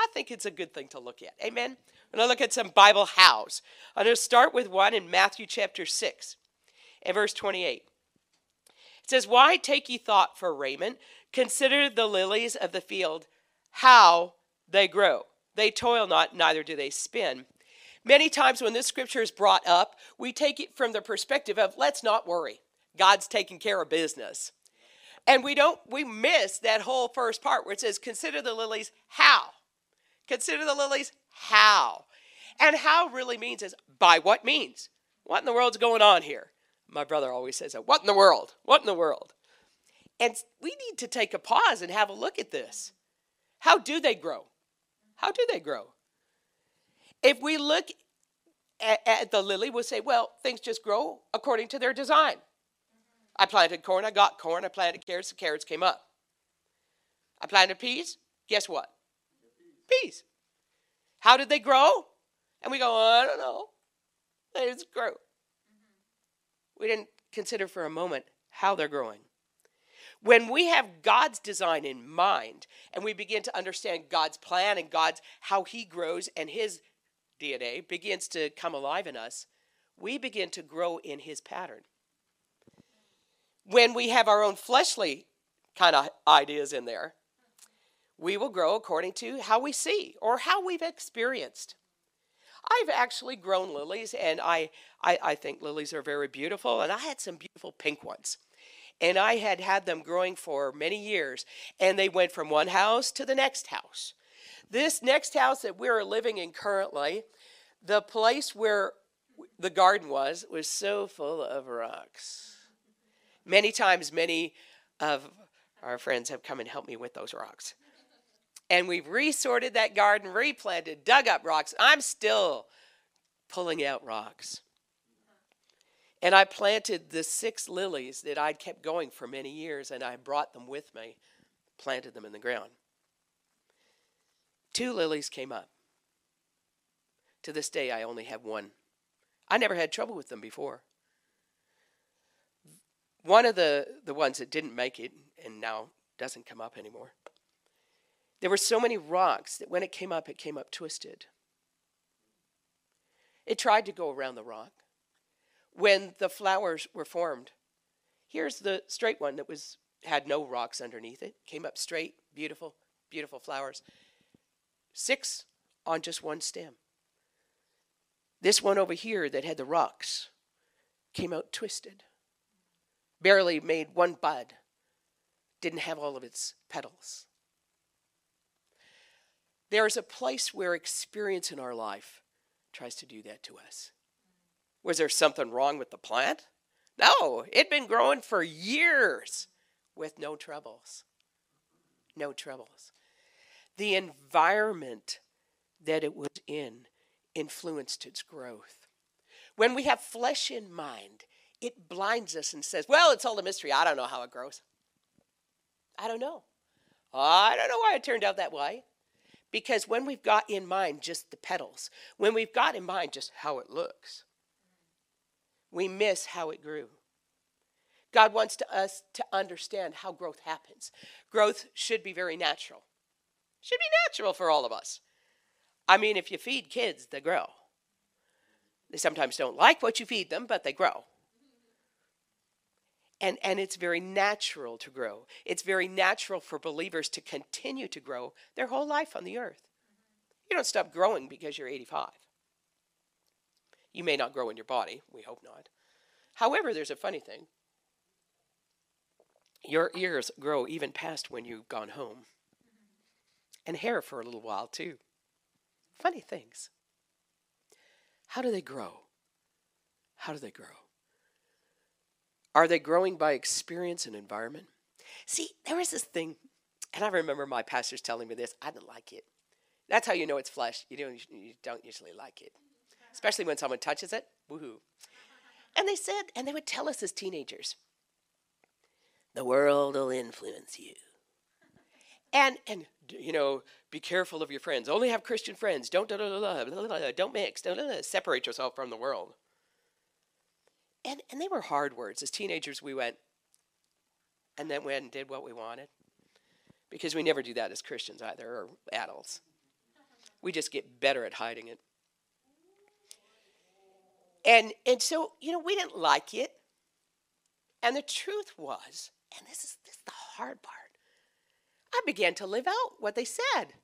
I think it's a good thing to look at. Amen. We're going to look at some Bible hows. I'm going to start with one in Matthew chapter 6 and verse 28. It says, Why take ye thought for raiment? Consider the lilies of the field, how they grow. They toil not, neither do they spin. Many times when this scripture is brought up, we take it from the perspective of let's not worry. God's taking care of business. And we don't we miss that whole first part where it says consider the lilies how. Consider the lilies how. And how really means is by what means? What in the world's going on here? My brother always says that. What in the world? What in the world? And we need to take a pause and have a look at this. How do they grow? How do they grow? If we look at, at the lily, we'll say, well, things just grow according to their design. I planted corn, I got corn. I planted carrots, the carrots came up. I planted peas, guess what? Peas. How did they grow? And we go, oh, I don't know. They just grow. We didn't consider for a moment how they're growing. When we have God's design in mind and we begin to understand God's plan and God's how he grows and his DNA begins to come alive in us, we begin to grow in his pattern. When we have our own fleshly kind of ideas in there, we will grow according to how we see or how we've experienced. I've actually grown lilies, and I, I, I, think lilies are very beautiful, and I had some beautiful pink ones. And I had had them growing for many years, and they went from one house to the next house. This next house that we're living in currently, the place where the garden was, was so full of rocks. Many times, many of our friends have come and helped me with those rocks and we've resorted that garden, replanted, dug up rocks. I'm still pulling out rocks. And I planted the six lilies that I'd kept going for many years, and I brought them with me, planted them in the ground. Two lilies came up. To this day, I only have one. I never had trouble with them before. One of the, the ones that didn't make it and now doesn't come up anymore there were so many rocks that when it came up, it came up twisted. It tried to go around the rock. When the flowers were formed, here's the straight one that was had no rocks underneath it. Came up straight, beautiful, beautiful flowers. Six on just one stem. This one over here that had the rocks came out twisted. Barely made one bud. Didn't have all of its petals. There is a place where experience in our life tries to do that to us. Was there something wrong with the plant? No, it'd been growing for years with no troubles. No troubles. The environment that it was in influenced its growth. When we have flesh in mind, it blinds us and says, Well, it's all a mystery. I don't know how it grows. I don't know. I don't know why it turned out that way. Because when we've got in mind just the petals, when we've got in mind just how it looks, we miss how it grew. God wants to us to understand how growth happens. Growth should be very natural. Should be natural for all of us. I mean, if you feed kids, they grow. They sometimes don't like what you feed them, but they grow. And, and it's very natural to grow. It's very natural for believers to continue to grow their whole life on the earth. You don't stop growing because you're 85. You may not grow in your body, we hope not. However, there's a funny thing your ears grow even past when you've gone home, and hair for a little while too. Funny things. How do they grow? How do they grow? Are they growing by experience and environment? See, there is this thing And I remember my pastors telling me this. I didn't like it. That's how you know it's flesh. You don't, you don't usually like it, especially when someone touches it. Woohoo. And they said, and they would tell us as teenagers, the world will influence you. And, and you know, be careful of your friends. Only have Christian friends. Don't, don't mix. Don't, separate yourself from the world. And, and they were hard words. As teenagers, we went, and then went and did what we wanted. Because we never do that as Christians either, or adults. We just get better at hiding it. And, and so, you know, we didn't like it. And the truth was, and this is, this is the hard part, I began to live out what they said.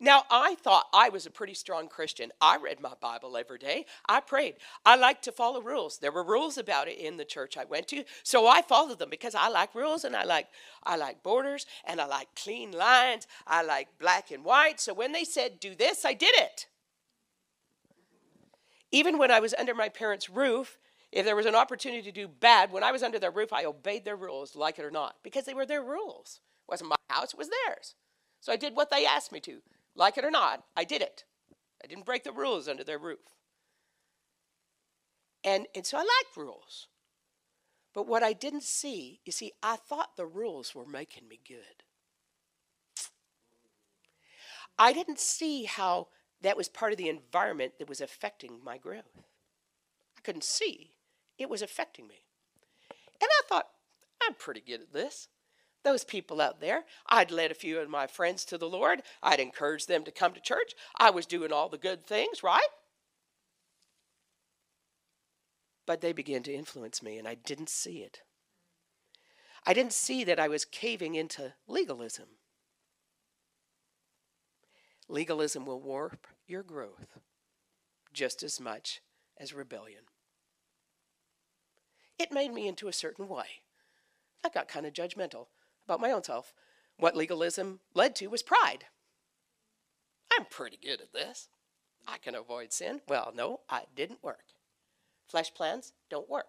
Now, I thought I was a pretty strong Christian. I read my Bible every day. I prayed. I liked to follow rules. There were rules about it in the church I went to, so I followed them because I like rules and I like I like borders and I like clean lines. I like black and white. So when they said do this, I did it. Even when I was under my parents' roof, if there was an opportunity to do bad, when I was under their roof, I obeyed their rules, like it or not, because they were their rules. It wasn't my house, it was theirs. So I did what they asked me to. Like it or not, I did it. I didn't break the rules under their roof. And, and so I liked rules. But what I didn't see, you see, I thought the rules were making me good. I didn't see how that was part of the environment that was affecting my growth. I couldn't see it was affecting me. And I thought, I'm pretty good at this those people out there. I'd led a few of my friends to the Lord. I'd encouraged them to come to church. I was doing all the good things, right? But they began to influence me, and I didn't see it. I didn't see that I was caving into legalism. Legalism will warp your growth just as much as rebellion. It made me into a certain way. I got kind of judgmental about my own self. What legalism led to was pride. I'm pretty good at this. I can avoid sin. Well, no, it didn't work. Flesh plans don't work.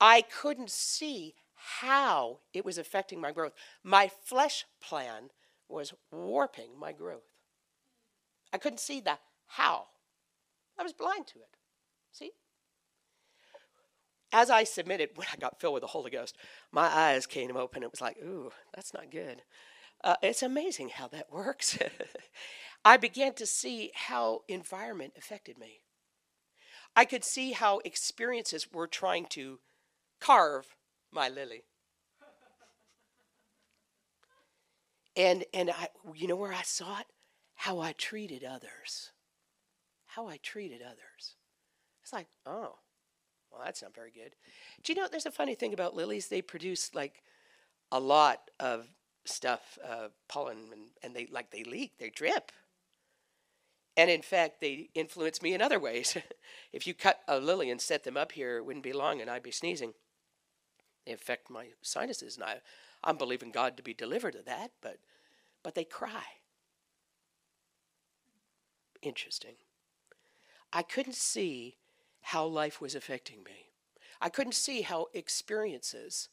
I couldn't see how it was affecting my growth. My flesh plan was warping my growth. I couldn't see the how. I was blind to it. See? As I submitted, when I got filled with the Holy Ghost, my eyes came open. It was like, ooh, that's not good. Uh, it's amazing how that works. I began to see how environment affected me. I could see how experiences were trying to carve my lily. And and I you know where I saw it? How I treated others. How I treated others. It's like, oh, well, that's not very good. Do you know there's a funny thing about lilies? They produce like a lot of stuff, uh, pollen, and, and they like they leak, they drip. And in fact, they influence me in other ways. if you cut a lily and set them up here, it wouldn't be long and I'd be sneezing. They affect my sinuses, and I, I'm believing God to be delivered of that, but, but they cry. Interesting. I couldn't see how life was affecting me. I couldn't see how experiences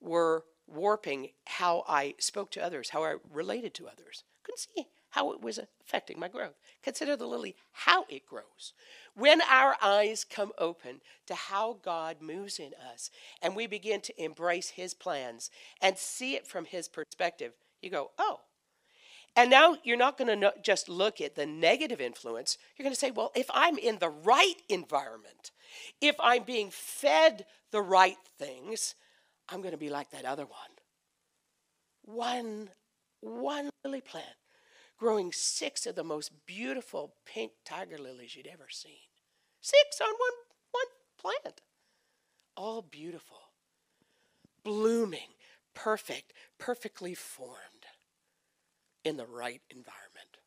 were warping how I spoke to others, how I related to others. Couldn't see how it was affecting my growth. Consider the lily, how it grows. When our eyes come open to how God moves in us and we begin to embrace His plans and see it from His perspective, you go, oh, and now you're not going to just look at the negative influence. You're going to say, well, if I'm in the right environment, if I'm being fed the right things, I'm going to be like that other one. One, one lily plant growing six of the most beautiful pink tiger lilies you'd ever seen. Six on one, one plant. All beautiful, blooming, perfect, perfectly formed in the right environment.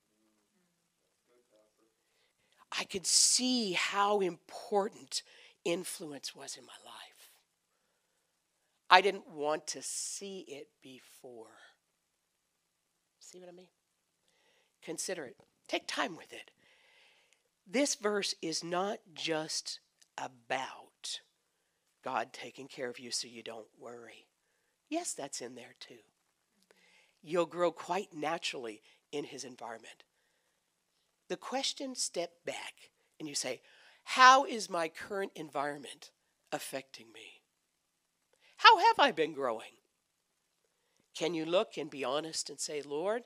I could see how important influence was in my life. I didn't want to see it before. See what I mean? Consider it. Take time with it. This verse is not just about God taking care of you so you don't worry. Yes, that's in there too. You'll grow quite naturally in his environment. The question step back and you say, How is my current environment affecting me? How have I been growing? Can you look and be honest and say, Lord,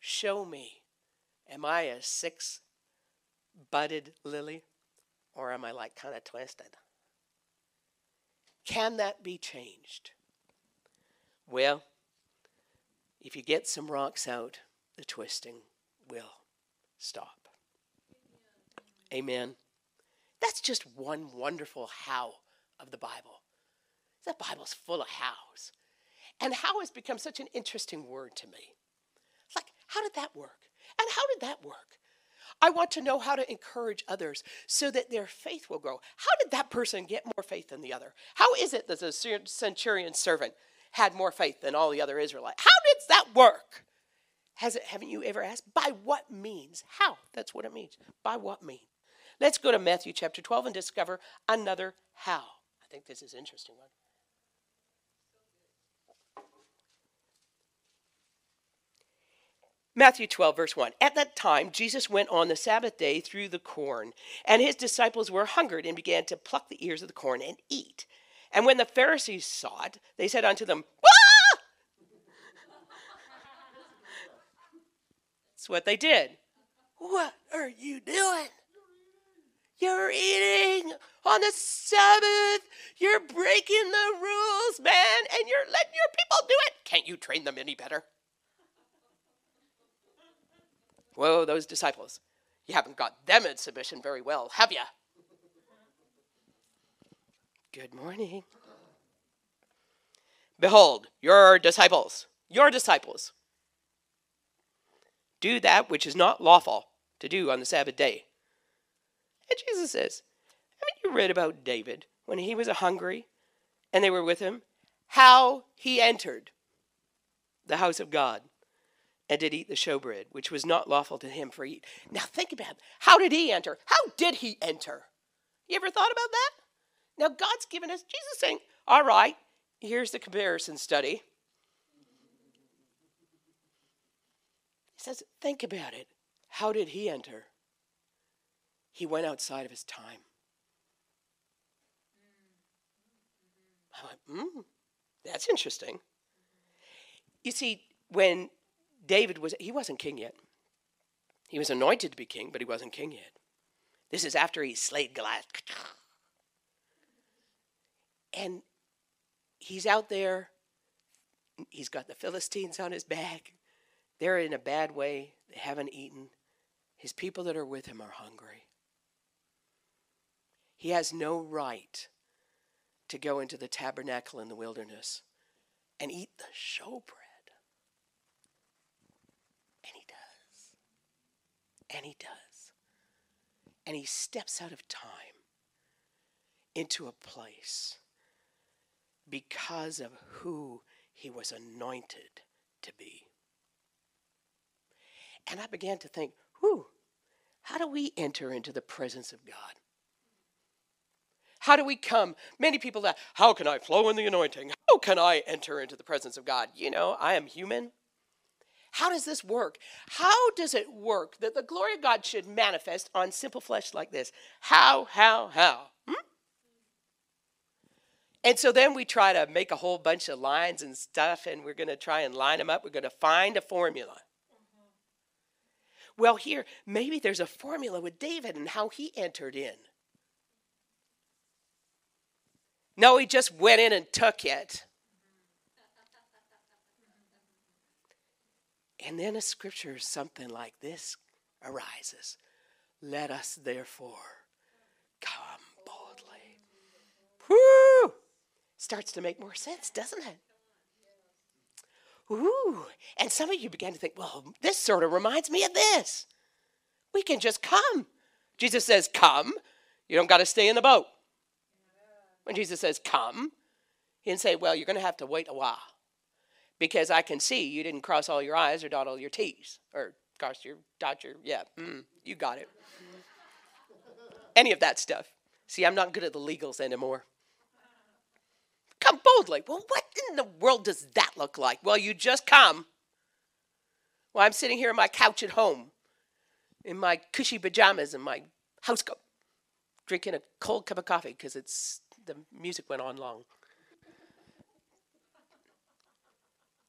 show me, am I a six budded lily or am I like kind of twisted? Can that be changed? Well, if you get some rocks out, the twisting will stop. Amen. That's just one wonderful how of the Bible. The Bible's full of hows. And how has become such an interesting word to me. Like, how did that work? And how did that work? I want to know how to encourage others so that their faith will grow. How did that person get more faith than the other? How is it that the centurion servant had more faith than all the other Israelites? How did that work? Has it, haven't you ever asked? By what means? How? That's what it means. By what means? Let's go to Matthew chapter 12 and discover another how. I think this is interesting one. Matthew 12, verse 1. At that time, Jesus went on the Sabbath day through the corn, and his disciples were hungered and began to pluck the ears of the corn and eat. And when the Pharisees saw it, they said unto them, ah! That's what they did. What are you doing? You're eating on the Sabbath. You're breaking the rules, man, and you're letting your people do it. Can't you train them any better? Whoa, those disciples. You haven't got them in submission very well, have you? Good morning. Behold, your disciples, your disciples, do that which is not lawful to do on the Sabbath day. And Jesus says, haven't you read about David when he was hungry and they were with him? How he entered the house of God and did eat the showbread, which was not lawful to him for eat. Now think about it. How did he enter? How did he enter? You ever thought about that? Now God's given us, Jesus saying, all right, here's the comparison study. He says, think about it. How did he enter? He went outside of his time. I went, hmm, that's interesting. You see, when David was, he wasn't king yet. He was anointed to be king, but he wasn't king yet. This is after he slayed Goliath. And he's out there. He's got the Philistines on his back. They're in a bad way. They haven't eaten. His people that are with him are hungry. He has no right to go into the tabernacle in the wilderness and eat the showbread. And he does. And he does. And he steps out of time into a place because of who he was anointed to be. And I began to think, whew, how do we enter into the presence of God? How do we come? Many people ask, how can I flow in the anointing? How can I enter into the presence of God? You know, I am human. How does this work? How does it work that the glory of God should manifest on simple flesh like this? How, how, how? And so then we try to make a whole bunch of lines and stuff, and we're going to try and line them up. We're going to find a formula. Well, here, maybe there's a formula with David and how he entered in. No, he just went in and took it. And then a scripture, something like this arises Let us therefore come boldly. Whoo! Starts to make more sense, doesn't it? Ooh, and some of you began to think, well, this sort of reminds me of this. We can just come. Jesus says, come. You don't got to stay in the boat. When Jesus says, come, he didn't say, well, you're going to have to wait a while because I can see you didn't cross all your I's or dot all your T's or cross your, dot your, yeah, mm, you got it. Any of that stuff. See, I'm not good at the legals anymore. Come boldly. Well, what in the world does that look like? Well, you just come. Well, I'm sitting here on my couch at home in my cushy pajamas and my house coat, drinking a cold cup of coffee because it's the music went on long.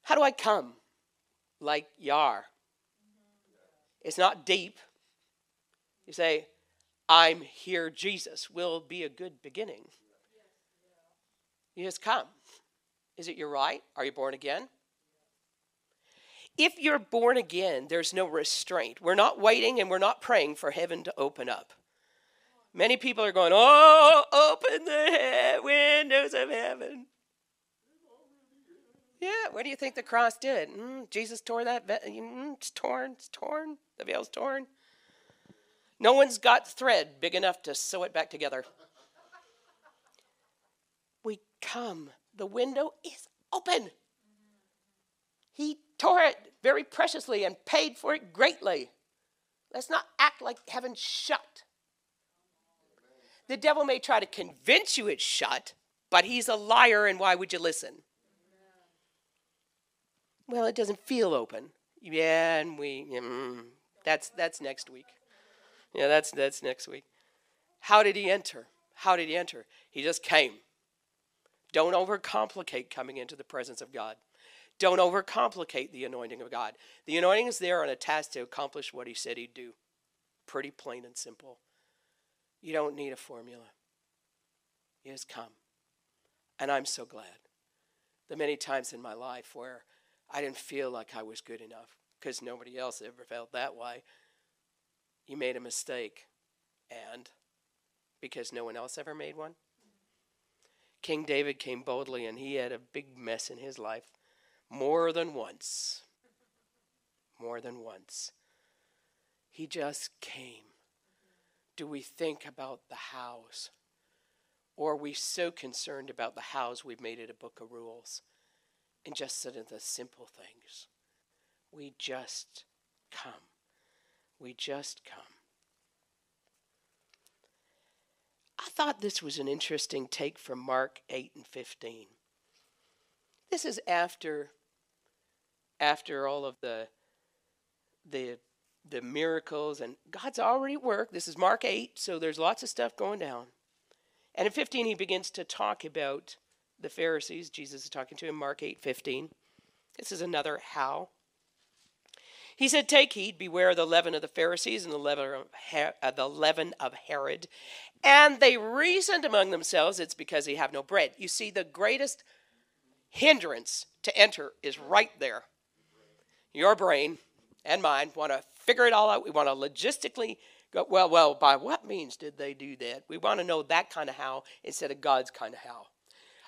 How do I come? Like Yar. It's not deep. You say, I'm here, Jesus, will be a good beginning. You just come. Is it your right? Are you born again? If you're born again, there's no restraint. We're not waiting and we're not praying for heaven to open up. Many people are going, Oh, open the windows of heaven. Yeah, what do you think the cross did? Mm, Jesus tore that. Ve- mm, it's torn. It's torn. The veil's torn. No one's got thread big enough to sew it back together. Come. The window is open. He tore it very preciously and paid for it greatly. Let's not act like heaven's shut. The devil may try to convince you it's shut, but he's a liar, and why would you listen? Well, it doesn't feel open. Yeah, and we mm, that's that's next week. Yeah, that's that's next week. How did he enter? How did he enter? He just came. Don't overcomplicate coming into the presence of God. Don't overcomplicate the anointing of God. The anointing is there on a task to accomplish what he said he'd do. Pretty plain and simple. You don't need a formula. He has come. And I'm so glad. The many times in my life where I didn't feel like I was good enough because nobody else ever felt that way. You made a mistake. And because no one else ever made one. King David came boldly and he had a big mess in his life more than once. More than once. He just came. Do we think about the hows? Or are we so concerned about the hows we've made it a book of rules? And just sit in the simple things. We just come. We just come. I thought this was an interesting take from Mark 8 and 15. This is after after all of the the the miracles and God's already worked. This is Mark 8, so there's lots of stuff going down. And in 15 he begins to talk about the Pharisees. Jesus is talking to him Mark 8, 15. This is another how. He said, Take heed, beware of the leaven of the Pharisees and the leaven of, Her- uh, the leaven of Herod. And they reasoned among themselves, it's because they have no bread. You see, the greatest hindrance to enter is right there. Your brain and mine want to figure it all out. We want to logistically go, well, well, by what means did they do that? We want to know that kind of how instead of God's kind of how.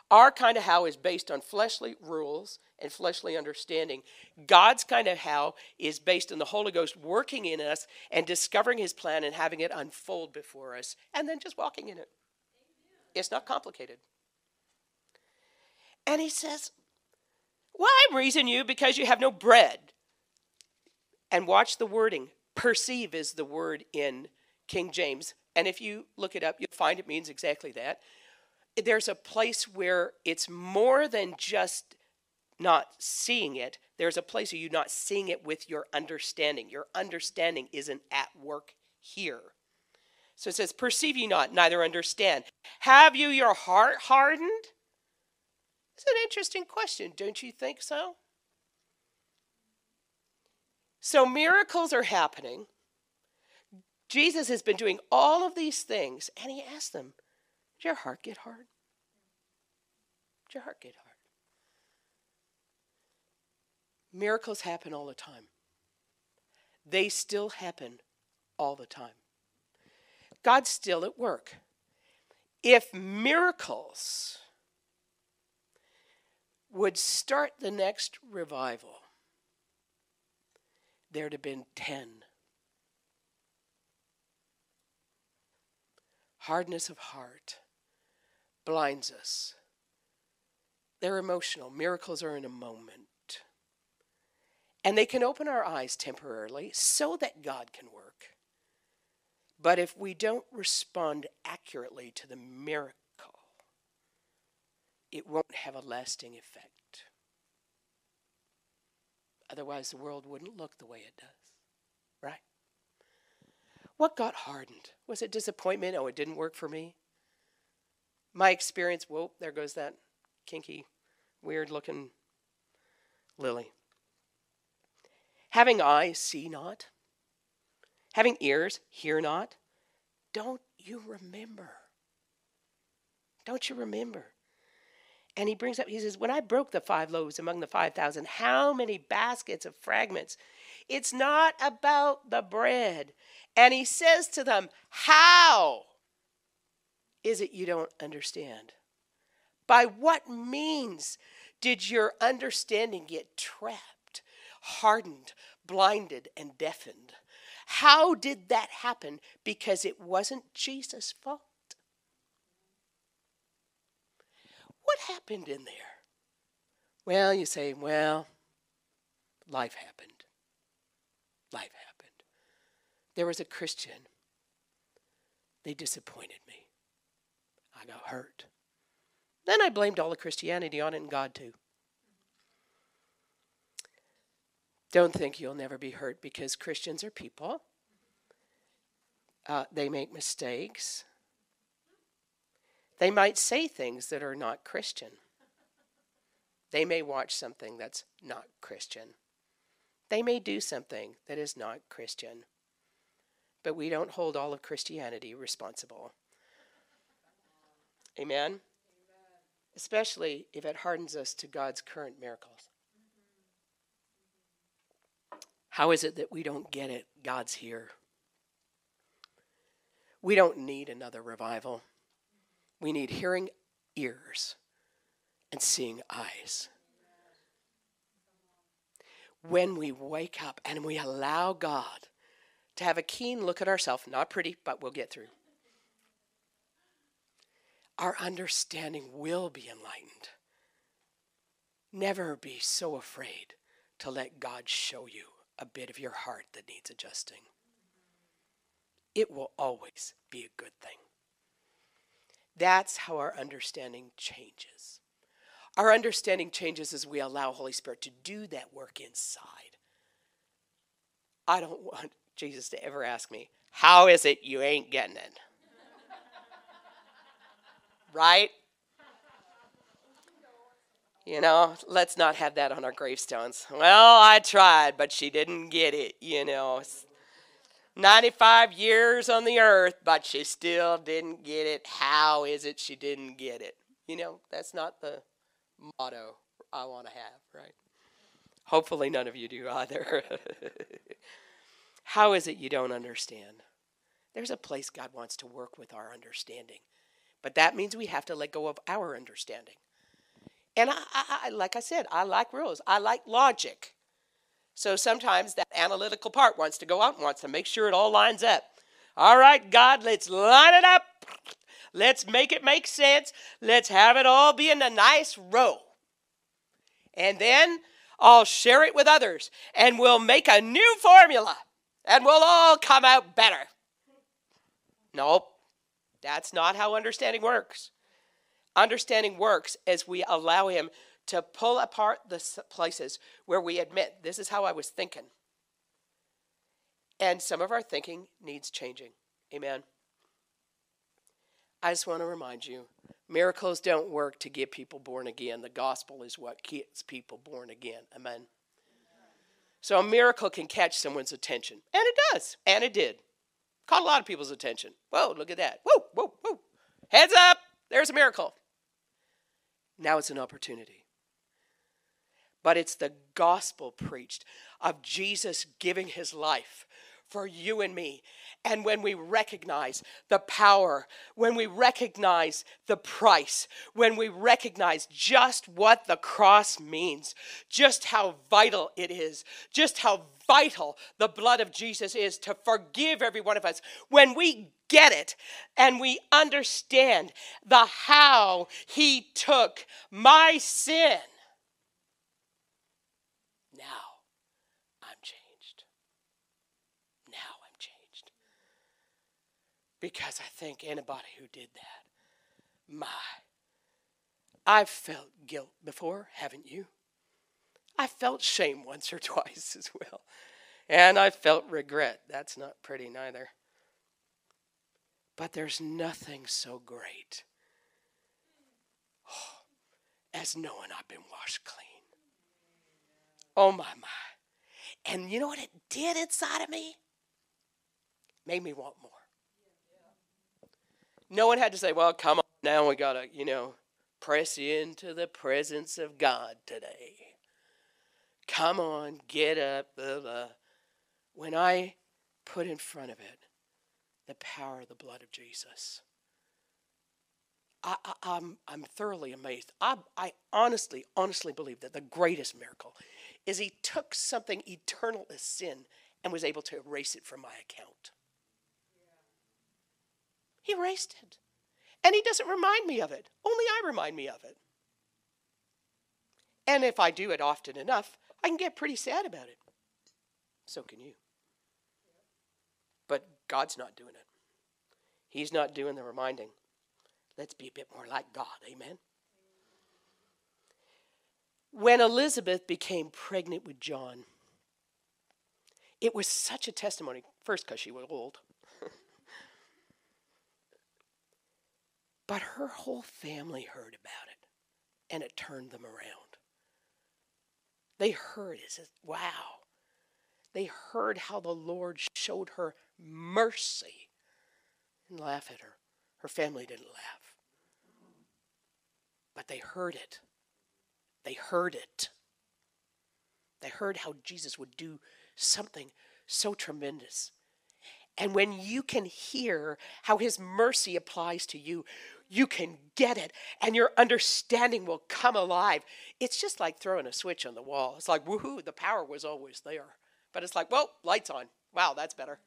Our kind of how is based on fleshly rules and fleshly understanding. God's kind of how is based on the Holy Ghost working in us and discovering his plan and having it unfold before us and then just walking in it. It's not complicated. And he says, Why reason you because you have no bread? And watch the wording. Perceive is the word in King James. And if you look it up, you'll find it means exactly that. There's a place where it's more than just not seeing it. There's a place where you're not seeing it with your understanding. Your understanding isn't at work here. So it says, Perceive ye not, neither understand. Have you your heart hardened? It's an interesting question, don't you think so? So miracles are happening. Jesus has been doing all of these things, and he asked them, Did your heart get hard? Did your heart get hard? Miracles happen all the time. They still happen all the time. God's still at work. If miracles would start the next revival, there'd have been 10. Hardness of heart blinds us. They're emotional. Miracles are in a moment. And they can open our eyes temporarily so that God can work. But if we don't respond accurately to the miracle, it won't have a lasting effect. Otherwise, the world wouldn't look the way it does. Right? What got hardened? Was it disappointment? Oh, it didn't work for me? My experience, whoa, there goes that kinky, weird looking lily. Having eyes, see not. Having ears, hear not. Don't you remember? Don't you remember? And he brings up, he says, When I broke the five loaves among the 5,000, how many baskets of fragments? It's not about the bread. And he says to them, How is it you don't understand? By what means did your understanding get trapped, hardened, blinded, and deafened? How did that happen? Because it wasn't Jesus' fault. What happened in there? Well, you say, well, life happened. Life happened. There was a Christian. They disappointed me. I got hurt. Then I blamed all of Christianity on it and God too. Don't think you'll never be hurt because Christians are people. Uh, they make mistakes. They might say things that are not Christian. They may watch something that's not Christian. They may do something that is not Christian. But we don't hold all of Christianity responsible. Amen? Amen? Especially if it hardens us to God's current miracles. How is it that we don't get it? God's here. We don't need another revival. We need hearing ears and seeing eyes. When we wake up and we allow God to have a keen look at ourselves, not pretty, but we'll get through, our understanding will be enlightened. Never be so afraid to let God show you a bit of your heart that needs adjusting. It will always be a good thing. That's how our understanding changes. Our understanding changes as we allow Holy Spirit to do that work inside. I don't want Jesus to ever ask me, How is it you ain't getting it? Right? You know, let's not have that on our gravestones. Well, I tried, but she didn't get it, you know. 95 years on the earth, but she still didn't get it. How is it she didn't get it? You know, that's not the motto I want to have, right? Hopefully, none of you do either. How is it you don't understand? There's a place God wants to work with our understanding, but that means we have to let go of our understanding. And I, I, like I said, I like rules. I like logic. So sometimes that analytical part wants to go out and wants to make sure it all lines up. All right, God, let's line it up. Let's make it make sense. Let's have it all be in a nice row. And then I'll share it with others and we'll make a new formula and we'll all come out better. Nope, that's not how understanding works. Understanding works as we allow Him to pull apart the places where we admit this is how I was thinking. And some of our thinking needs changing. Amen. I just want to remind you miracles don't work to get people born again. The gospel is what gets people born again. Amen. So a miracle can catch someone's attention. And it does. And it did. Caught a lot of people's attention. Whoa, look at that. Whoa, whoa, whoa. Heads up. There's a miracle. Now it's an opportunity but it's the gospel preached of Jesus giving his life for you and me. And when we recognize the power, when we recognize the price, when we recognize just what the cross means, just how vital it is, just how vital the blood of Jesus is to forgive every one of us, when we get it and we understand the how he took my sin now I'm changed. Now I'm changed. Because I think anybody who did that, my, I've felt guilt before, haven't you? I felt shame once or twice as well. And I felt regret. That's not pretty neither. But there's nothing so great oh, as knowing I've been washed clean. Oh, my, my. And you know what it did inside of me? Made me want more. No one had to say, well, come on, now we got to, you know, press into the presence of God today. Come on, get up. Blah, blah. When I put in front of it the power of the blood of Jesus, I, am I'm, I'm thoroughly amazed. I, I honestly, honestly believe that the greatest miracle is he took something eternal as sin and was able to erase it from my account. He erased it. And he doesn't remind me of it. Only I remind me of it. And if I do it often enough, I can get pretty sad about it. So can you. But God's not doing it. He's not doing the reminding. Let's be a bit more like God. Amen. When Elizabeth became pregnant with John, it was such a testimony. First, because she was old. but her whole family heard about it, and it turned them around. They heard it. Said, wow. They heard how the Lord showed her mercy and laugh at her. Her family didn't laugh. But they heard it. They heard it. They heard how Jesus would do something so tremendous. And when you can hear how his mercy applies to you, you can get it and your understanding will come alive. It's just like throwing a switch on the wall. It's like, woohoo, the power was always there. But it's like, well, lights on. Wow, that's better.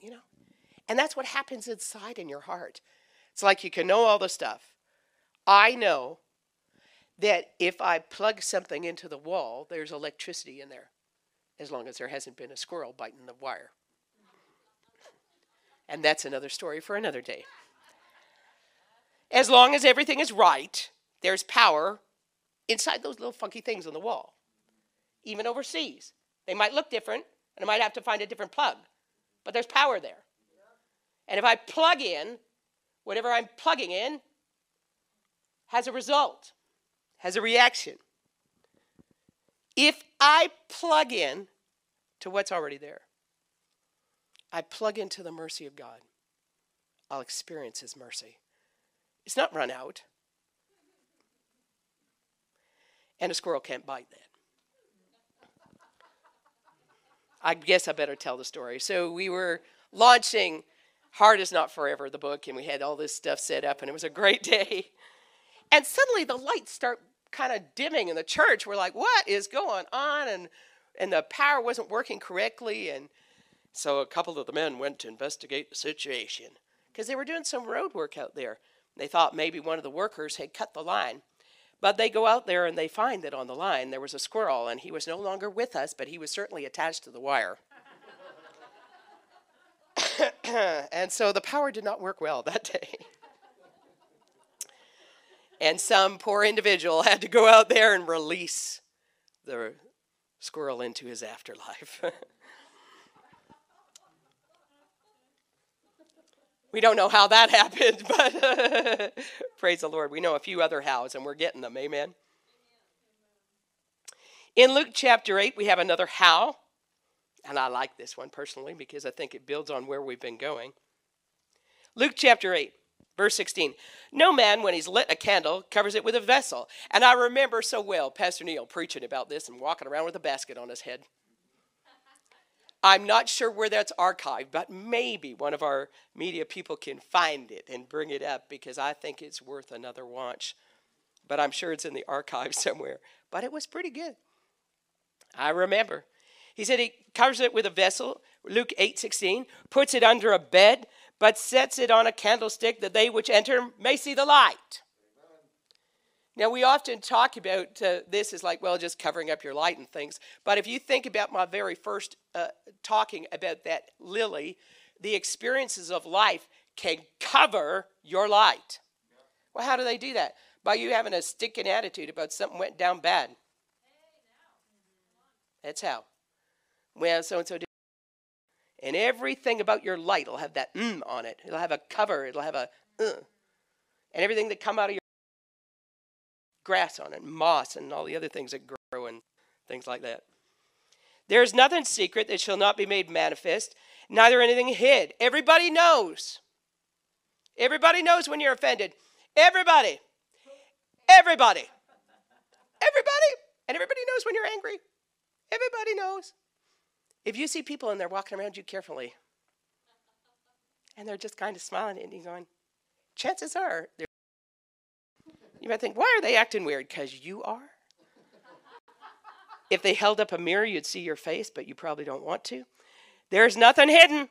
You know? And that's what happens inside in your heart. It's like you can know all the stuff. I know that if I plug something into the wall, there's electricity in there, as long as there hasn't been a squirrel biting the wire. And that's another story for another day. As long as everything is right, there's power inside those little funky things on the wall, even overseas. They might look different, and I might have to find a different plug, but there's power there. And if I plug in, whatever I'm plugging in has a result has a reaction. If I plug in to what's already there, I plug into the mercy of God, I'll experience His mercy. It's not run out. And a squirrel can't bite that. I guess I better tell the story. So we were launching Hard is Not Forever, the book, and we had all this stuff set up, and it was a great day. And suddenly the lights start kind of dimming in the church. We're like, what is going on? And and the power wasn't working correctly. And so a couple of the men went to investigate the situation because they were doing some road work out there. They thought maybe one of the workers had cut the line. But they go out there and they find that on the line there was a squirrel, and he was no longer with us, but he was certainly attached to the wire. and so the power did not work well that day and some poor individual had to go out there and release the squirrel into his afterlife. we don't know how that happened, but praise the Lord. We know a few other hows, and we're getting them. Amen. In Luke chapter 8, we have another how, and I like this one personally because I think it builds on where we've been going. Luke chapter 8. Verse 16 No man, when he's lit a candle, covers it with a vessel. And I remember so well Pastor Neil preaching about this and walking around with a basket on his head. I'm not sure where that's archived, but maybe one of our media people can find it and bring it up because I think it's worth another watch. But I'm sure it's in the archive somewhere. But it was pretty good. I remember. He said he covers it with a vessel, Luke 8 16, puts it under a bed, but sets it on a candlestick that they which enter may see the light. Now, we often talk about uh, this as like, well, just covering up your light and things. But if you think about my very first uh, talking about that lily, the experiences of life can cover your light. Well, how do they do that? By you having a sticking attitude about something went down bad. That's how. Well, so and so did. And everything about your light will have that mm on it. It'll have a cover. It'll have a uh. And everything that come out of your grass on it, moss, and all the other things that grow and things like that. There is nothing secret that shall not be made manifest, neither anything hid. Everybody knows. Everybody knows when you're offended. Everybody. Everybody. Everybody. And everybody knows when you're angry. Everybody knows. If you see people and they're walking around you carefully, and they're just kind of smiling and you're going, chances are, you might think, why are they acting weird? Because you are. if they held up a mirror, you'd see your face, but you probably don't want to. There's nothing hidden.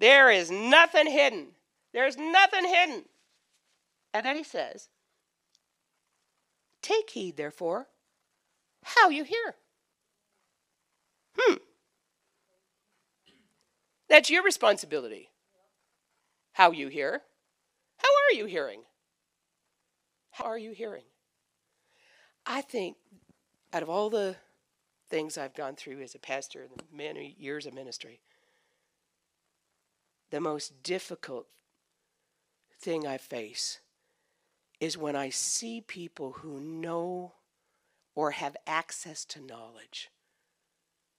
There is nothing hidden. There's nothing hidden. And then he says, Take heed, therefore, how you hear. Hmm. That's your responsibility. How you hear. How are you hearing? How are you hearing? I think out of all the things I've gone through as a pastor in many years of ministry, the most difficult thing I face is when I see people who know or have access to knowledge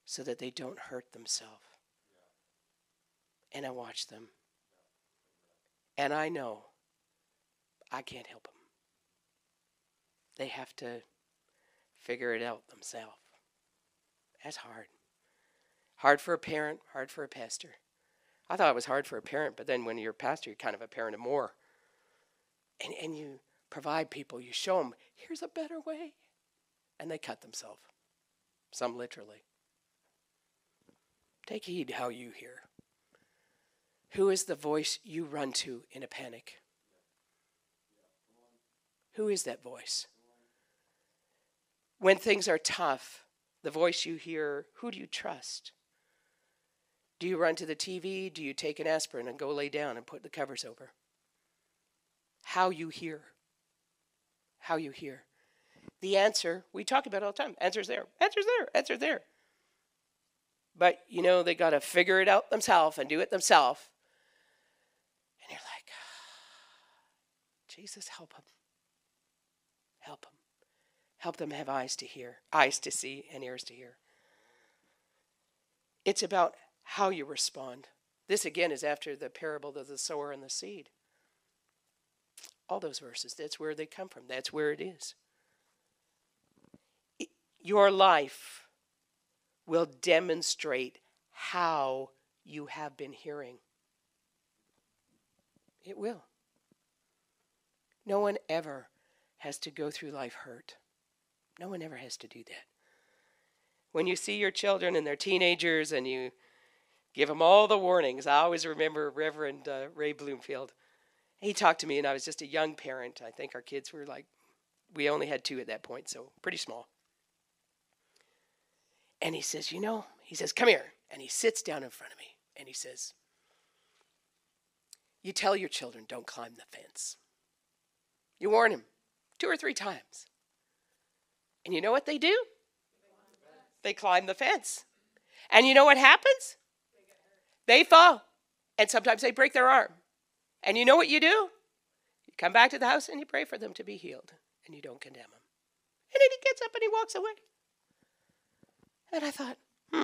so that they don't hurt themselves. And I watch them. And I know I can't help them. They have to figure it out themselves. That's hard. Hard for a parent, hard for a pastor. I thought it was hard for a parent, but then when you're a pastor, you're kind of a parent of more. And, and you provide people, you show them, here's a better way. And they cut themselves, some literally. Take heed how you hear. Who is the voice you run to in a panic? Who is that voice? When things are tough, the voice you hear, who do you trust? Do you run to the TV? Do you take an aspirin and go lay down and put the covers over? How you hear how you hear. The answer, we talk about all the time. Answer's there. Answer's there. Answer's there. But, you know, they got to figure it out themselves and do it themselves. And you're like, Jesus, help them. Help them. Help them have eyes to hear, eyes to see, and ears to hear. It's about how you respond. This again is after the parable of the sower and the seed. All those verses, that's where they come from. That's where it is. Your life will demonstrate how you have been hearing. It will. No one ever has to go through life hurt. No one ever has to do that. When you see your children and they're teenagers and you give them all the warnings, I always remember Reverend uh, Ray Bloomfield he talked to me, and I was just a young parent. I think our kids were like, we only had two at that point, so pretty small. And he says, You know, he says, Come here. And he sits down in front of me and he says, You tell your children don't climb the fence. You warn them two or three times. And you know what they do? They climb the fence. And you know what happens? They fall. And sometimes they break their arm. And you know what you do? You come back to the house and you pray for them to be healed, and you don't condemn them. And then he gets up and he walks away. And I thought, hmm.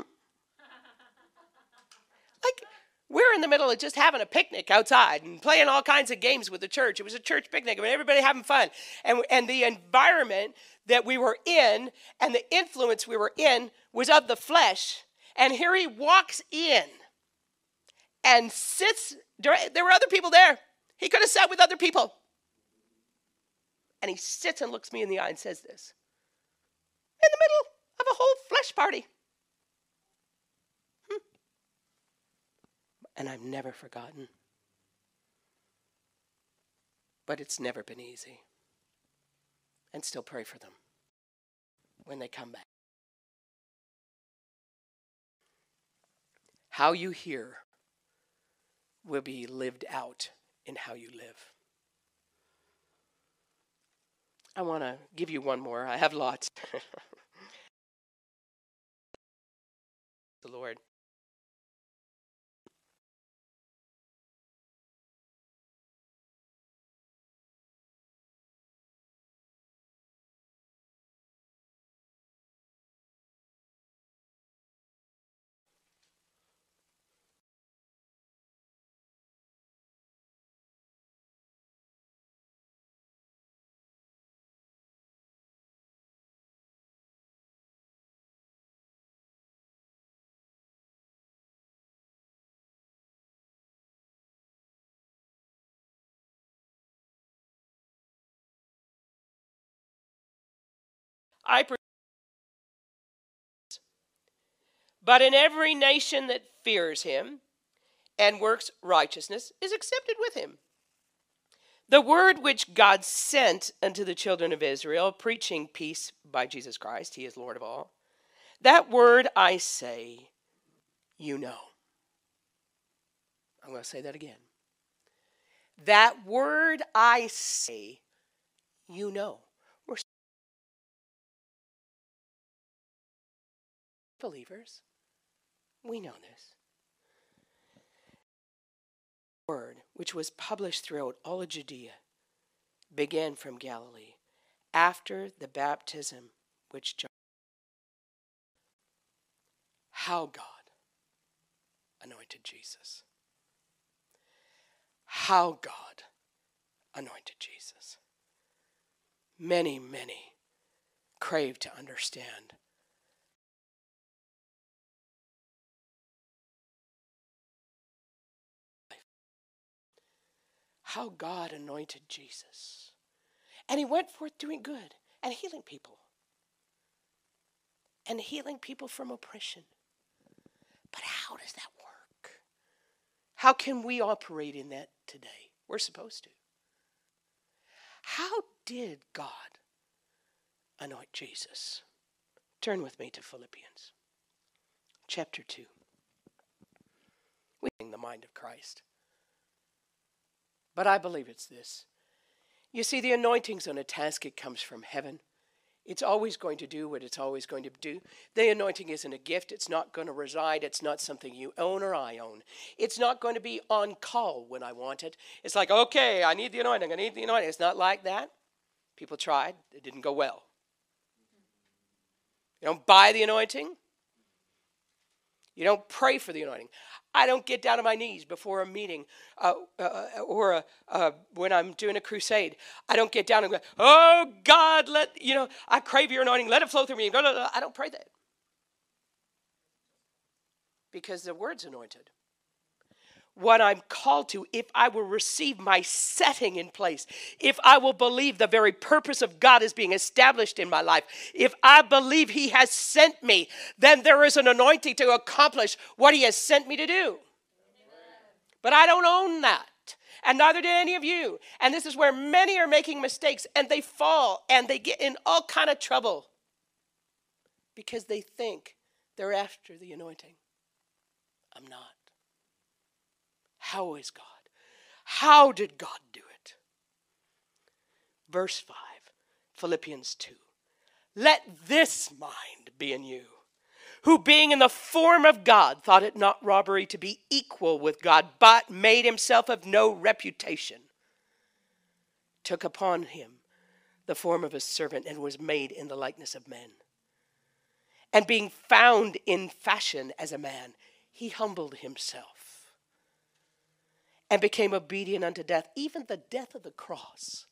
Like, we're in the middle of just having a picnic outside and playing all kinds of games with the church. It was a church picnic, I mean, everybody having fun. And, and the environment that we were in and the influence we were in was of the flesh. And here he walks in and sits. There were other people there. He could have sat with other people. And he sits and looks me in the eye and says this in the middle of a whole flesh party. And I've never forgotten. But it's never been easy. And still pray for them when they come back. How you hear will be lived out in how you live. I want to give you one more. I have lots. the Lord. I but in every nation that fears him and works righteousness is accepted with him. The word which God sent unto the children of Israel, preaching peace by Jesus Christ, he is Lord of all. That word I say, you know. I'm going to say that again. That word I say, you know. Believers. We know this. Word, which was published throughout all of Judea, began from Galilee after the baptism which John. How God anointed Jesus. How God anointed Jesus. Many, many crave to understand how God anointed Jesus. And he went forth doing good and healing people. And healing people from oppression. But how does that work? How can we operate in that today? We're supposed to. How did God anoint Jesus? Turn with me to Philippians chapter 2. We the mind of Christ. But I believe it's this. You see, the anointing's on a task, it comes from heaven. It's always going to do what it's always going to do. The anointing isn't a gift. It's not going to reside. It's not something you own or I own. It's not going to be on call when I want it. It's like, okay, I need the anointing. I need the anointing. It's not like that. People tried, it didn't go well. You don't buy the anointing, you don't pray for the anointing. I don't get down on my knees before a meeting uh, uh, or a, uh, when I'm doing a crusade. I don't get down and go, oh God, let, you know, I crave your anointing, let it flow through me. No, no, I don't pray that. Because the word's anointed what I'm called to, if I will receive my setting in place, if I will believe the very purpose of God is being established in my life, if I believe He has sent me, then there is an anointing to accomplish what He has sent me to do. But I don't own that. And neither did any of you. And this is where many are making mistakes and they fall and they get in all kind of trouble because they think they're after the anointing. I'm not. How is God? How did God do it? Verse 5, Philippians 2. Let this mind be in you, who being in the form of God thought it not robbery to be equal with God, but made himself of no reputation, took upon him the form of a servant, and was made in the likeness of men. And being found in fashion as a man, he humbled himself and became obedient unto death, even the death of the cross.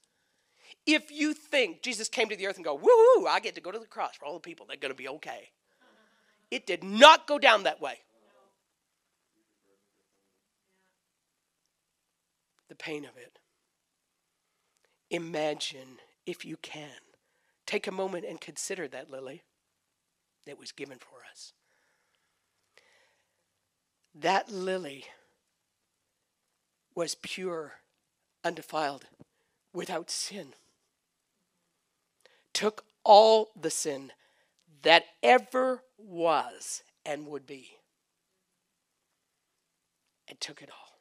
If you think Jesus came to the earth and go, woohoo, I get to go to the cross for all the people, they're going to be okay. It did not go down that way. The pain of it. Imagine, if you can, take a moment and consider that lily that was given for us. That lily was pure, undefiled, without sin. Took all the sin that ever was and would be, and took it all.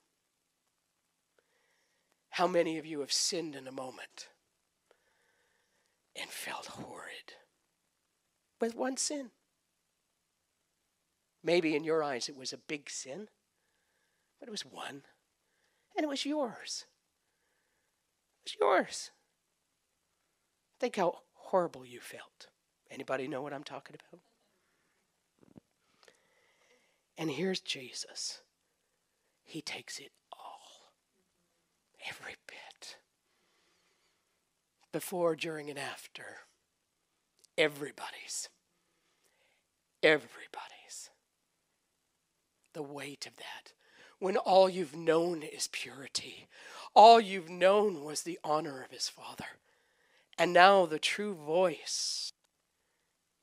How many of you have sinned in a moment and felt horrid with one sin? Maybe in your eyes it was a big sin, but it was one, and it was yours. It was yours. Think how horrible you felt. Anybody know what I'm talking about? And here's Jesus. He takes it all, every bit. Before, during, and after. Everybody's. Everybody's. The weight of that. When all you've known is purity, all you've known was the honor of his Father, and now the true voice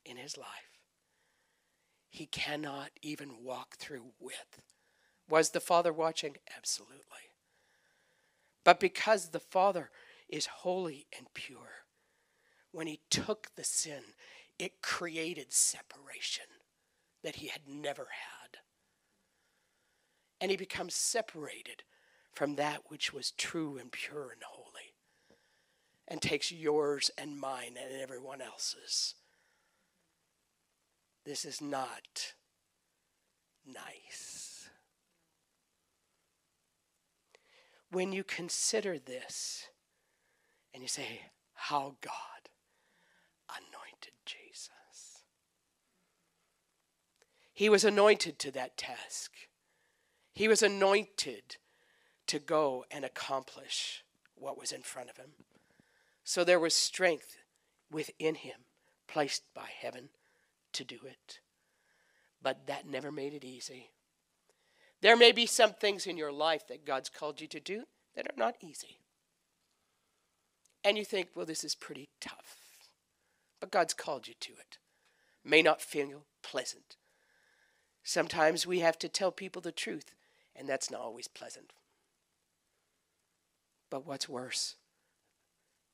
in his life he cannot even walk through with. Was the Father watching? Absolutely. But because the Father is holy and pure, when he took the sin, it created separation that he had never had. And he becomes separated from that which was true and pure and holy, and takes yours and mine and everyone else's this is not nice. When you consider this and you say, how God anointed Jesus, He was anointed to that task. He was anointed to go and accomplish what was in front of him. So there was strength within him placed by heaven to do it. But that never made it easy. There may be some things in your life that God's called you to do that are not easy. And you think, well, this is pretty tough. But God's called you to it. May not feel pleasant. Sometimes we have to tell people the truth, and that's not always pleasant. But what's worse?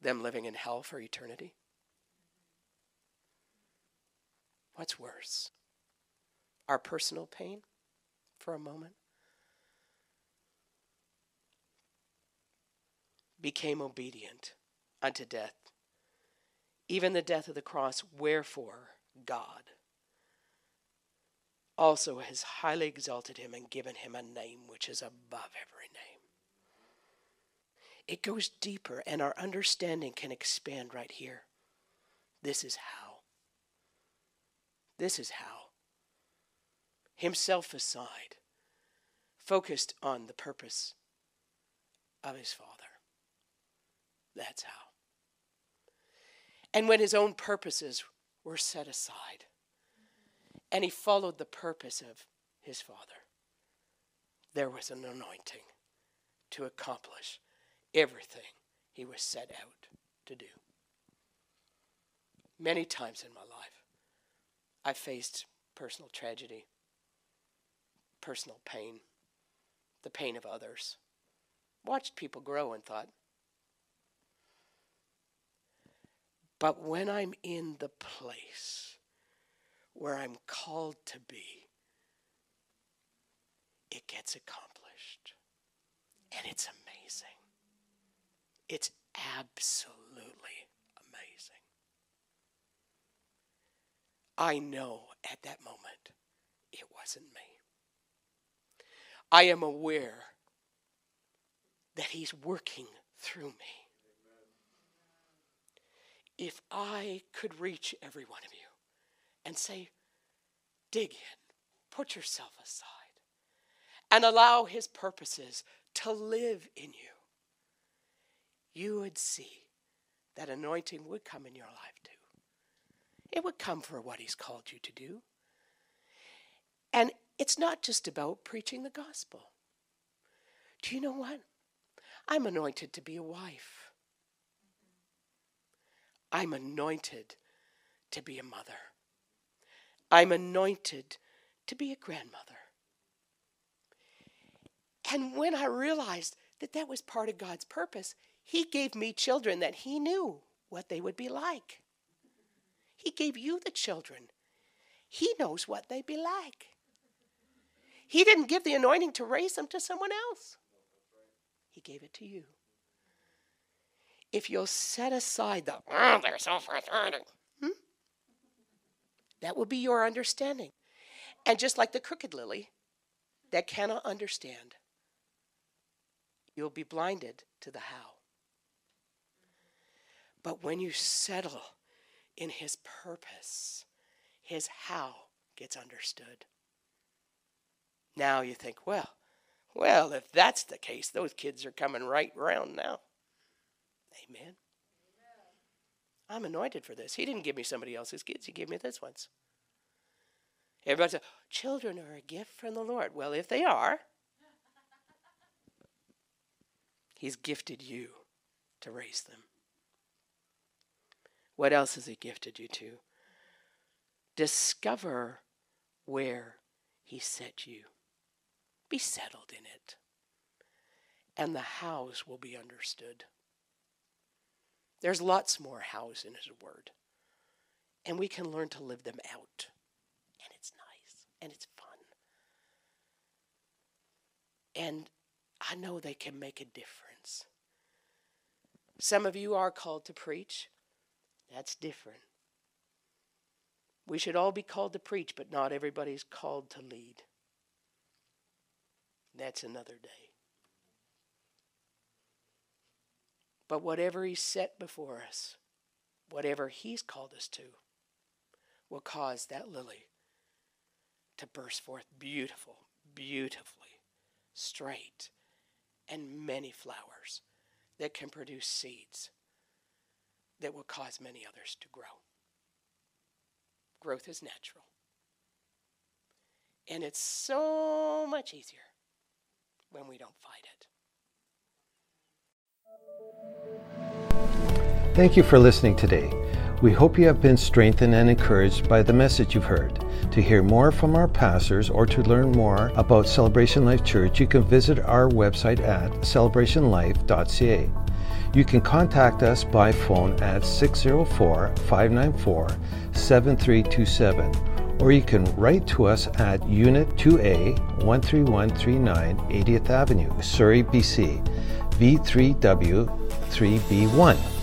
Them living in hell for eternity? What's worse? Our personal pain for a moment? Became obedient unto death, even the death of the cross. Wherefore, God also has highly exalted him and given him a name which is above every name. It goes deeper, and our understanding can expand right here. This is how. This is how. Himself aside, focused on the purpose of his Father. That's how. And when his own purposes were set aside, and he followed the purpose of his Father, there was an anointing to accomplish everything he was set out to do. Many times in my life, I faced personal tragedy, personal pain, the pain of others. Watched people grow and thought, but when I'm in the place where I'm called to be, it gets accomplished. And it's amazing. It's absolutely amazing. I know at that moment it wasn't me. I am aware that He's working through me. If I could reach every one of you and say, dig in, put yourself aside, and allow His purposes to live in you, you would see that anointing would come in your life too. It would come for what He's called you to do. And it's not just about preaching the gospel. Do you know what? I'm anointed to be a wife. I'm anointed to be a mother. I'm anointed to be a grandmother. And when I realized that that was part of God's purpose, He gave me children that He knew what they would be like. He gave you the children. He knows what they'd be like. He didn't give the anointing to raise them to someone else, He gave it to you. If you'll set aside the, oh, they're so frustrating? That will be your understanding. And just like the crooked lily that cannot understand, you'll be blinded to the how. But when you settle in his purpose, his how gets understood. Now you think, well, well, if that's the case, those kids are coming right round now. Amen. I'm anointed for this. He didn't give me somebody else's kids, He gave me this one's. Everybody says, children are a gift from the Lord. Well, if they are, He's gifted you to raise them. What else has He gifted you to? Discover where He set you. Be settled in it. And the hows will be understood. There's lots more hows in His Word. And we can learn to live them out. And it's nice and it's fun. And I know they can make a difference. Some of you are called to preach. That's different. We should all be called to preach, but not everybody's called to lead. That's another day. But whatever He's set before us, whatever He's called us to, will cause that lily to burst forth beautiful, beautifully, straight, and many flowers that can produce seeds that will cause many others to grow. Growth is natural. And it's so much easier when we don't fight it. Thank you for listening today. We hope you have been strengthened and encouraged by the message you've heard. To hear more from our pastors or to learn more about Celebration Life Church, you can visit our website at celebrationlife.ca. You can contact us by phone at 604 594 7327 or you can write to us at Unit 2A 13139 80th Avenue, Surrey, BC, V3W 3B1.